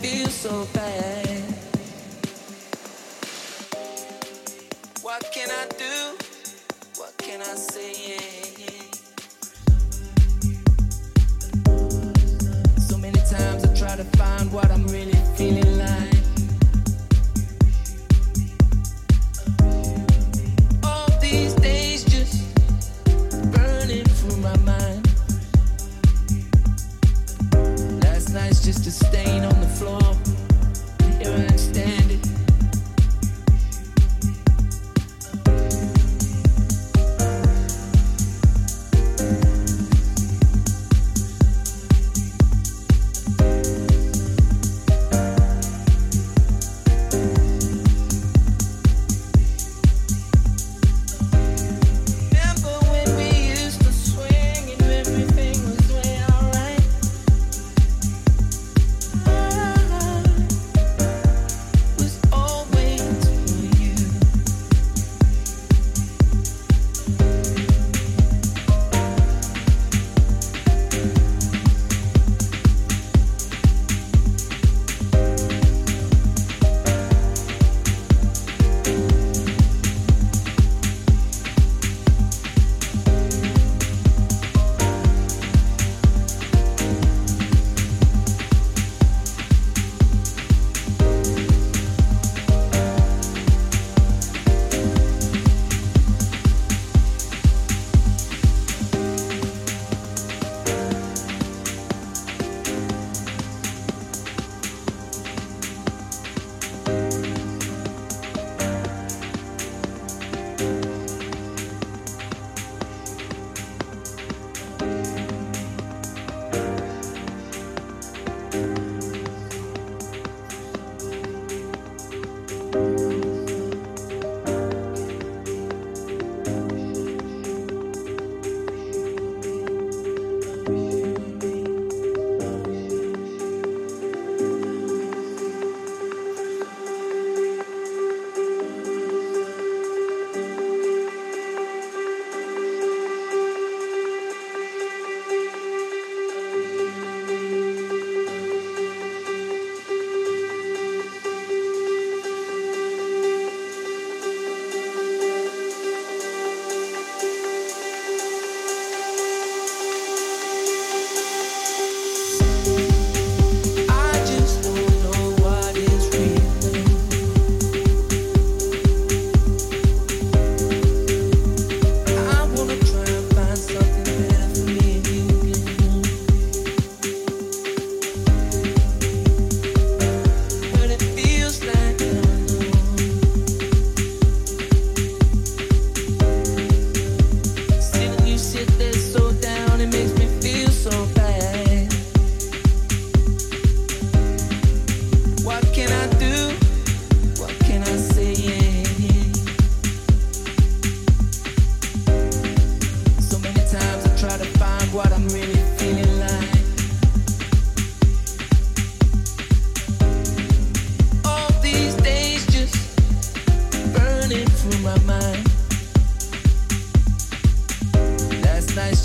feel so bad. What can I do? What can I say? Yeah, yeah. So many times I try to find what I'm really feeling like. just a stain on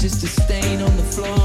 just a stain on the floor.